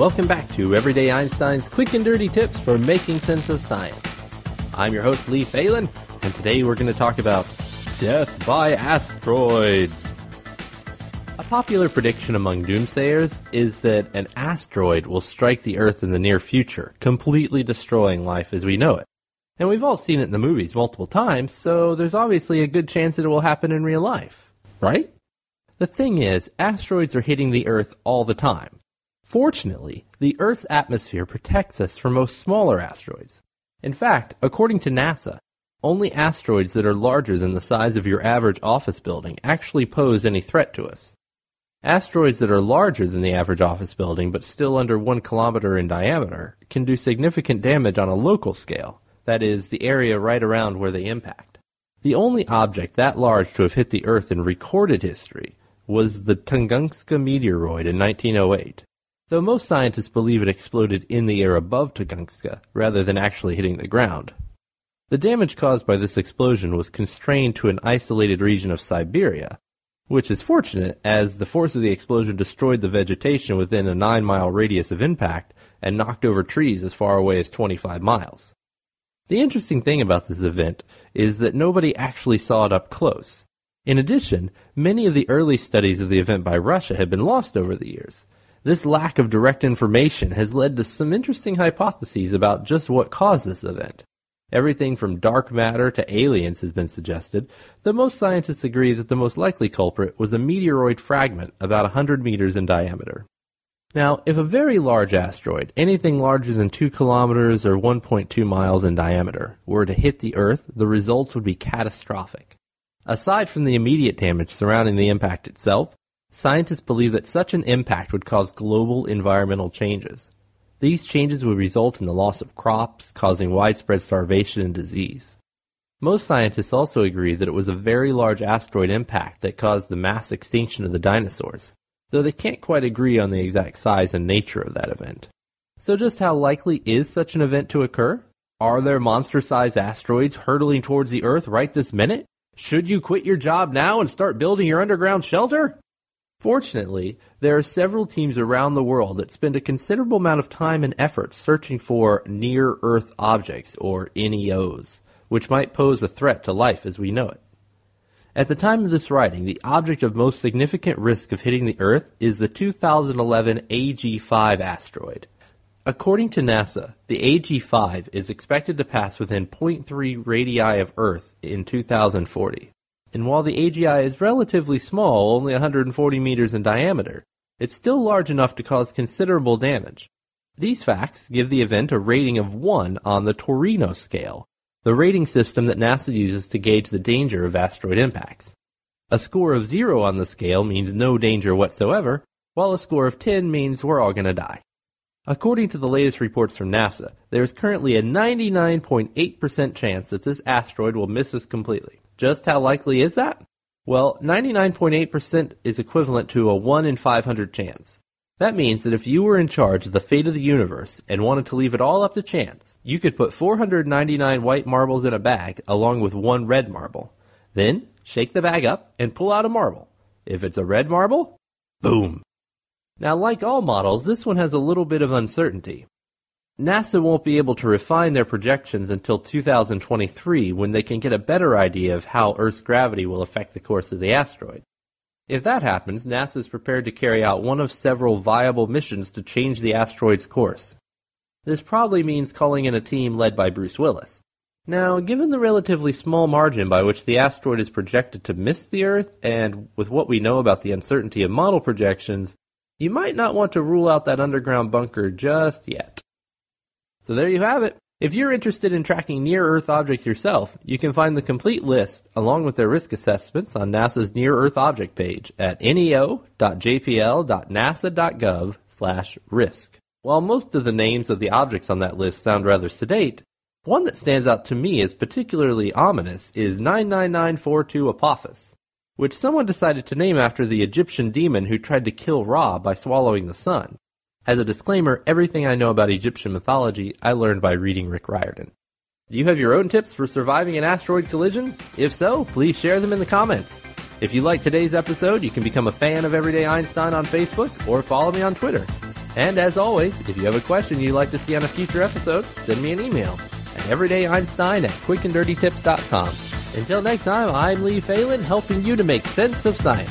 Welcome back to Everyday Einstein's quick and dirty tips for making sense of science. I'm your host, Lee Falin, and today we're going to talk about death by asteroids. A popular prediction among doomsayers is that an asteroid will strike the Earth in the near future, completely destroying life as we know it. And we've all seen it in the movies multiple times, so there's obviously a good chance that it will happen in real life, right? The thing is, asteroids are hitting the Earth all the time. Fortunately, the Earth's atmosphere protects us from most smaller asteroids. In fact, according to NASA, only asteroids that are larger than the size of your average office building actually pose any threat to us. Asteroids that are larger than the average office building but still under one kilometer in diameter can do significant damage on a local scale, that is, the area right around where they impact. The only object that large to have hit the Earth in recorded history was the Tunguska meteoroid in 1908 though most scientists believe it exploded in the air above Tunguska rather than actually hitting the ground. The damage caused by this explosion was constrained to an isolated region of Siberia, which is fortunate as the force of the explosion destroyed the vegetation within a 9 mile radius of impact and knocked over trees as far away as 25 miles. The interesting thing about this event is that nobody actually saw it up close. In addition, many of the early studies of the event by Russia have been lost over the years, this lack of direct information has led to some interesting hypotheses about just what caused this event. Everything from dark matter to aliens has been suggested, though most scientists agree that the most likely culprit was a meteoroid fragment about 100 meters in diameter. Now, if a very large asteroid, anything larger than 2 kilometers or 1.2 miles in diameter, were to hit the Earth, the results would be catastrophic. Aside from the immediate damage surrounding the impact itself, Scientists believe that such an impact would cause global environmental changes. These changes would result in the loss of crops, causing widespread starvation and disease. Most scientists also agree that it was a very large asteroid impact that caused the mass extinction of the dinosaurs, though they can't quite agree on the exact size and nature of that event. So just how likely is such an event to occur? Are there monster-sized asteroids hurtling towards the Earth right this minute? Should you quit your job now and start building your underground shelter? Fortunately, there are several teams around the world that spend a considerable amount of time and effort searching for near Earth objects, or NEOs, which might pose a threat to life as we know it. At the time of this writing, the object of most significant risk of hitting the Earth is the 2011 AG5 asteroid. According to NASA, the AG5 is expected to pass within 0.3 radii of Earth in 2040. And while the AG5 is relatively small, only 140 meters in diameter, it's still large enough to cause considerable damage. These facts give the event a rating of 1 on the Torino scale, the rating system that NASA uses to gauge the danger of asteroid impacts. A score of 0 on the scale means no danger whatsoever, while a score of 10 means we're all gonna die. According to the latest reports from NASA, there is currently a 99.8% chance that this asteroid will miss us completely. Just how likely is that? Well, 99.8% is equivalent to a 1 in 500 chance. That means that if you were in charge of the fate of the universe and wanted to leave it all up to chance, you could put 499 white marbles in a bag along with one red marble. Then shake the bag up and pull out a marble. If it's a red marble, boom. Now, like all models, this one has a little bit of uncertainty. NASA won't be able to refine their projections until 2023 when they can get a better idea of how Earth's gravity will affect the course of the asteroid. If that happens, NASA is prepared to carry out one of several viable missions to change the asteroid's course. This probably means calling in a team led by Bruce Willis. Now, given the relatively small margin by which the asteroid is projected to miss the Earth, and with what we know about the uncertainty of model projections, you might not want to rule out that underground bunker just yet. So there you have it. If you're interested in tracking near Earth objects yourself, you can find the complete list along with their risk assessments on NASA's Near Earth Object page at neo.jpl.nasa.gov/risk. While most of the names of the objects on that list sound rather sedate, one that stands out to me as particularly ominous is 99942 Apophis, which someone decided to name after the Egyptian demon who tried to kill Ra by swallowing the sun. As a disclaimer, everything I know about Egyptian mythology I learned by reading Rick Riordan. Do you have your own tips for surviving an asteroid collision? If so, please share them in the comments. If you like today's episode, you can become a fan of Everyday Einstein on Facebook or follow me on Twitter. And as always, if you have a question you'd like to see on a future episode, send me an email at everydayeinstein at quickanddirtytips.com. Until next time, I'm Lee Falin, helping you to make sense of science.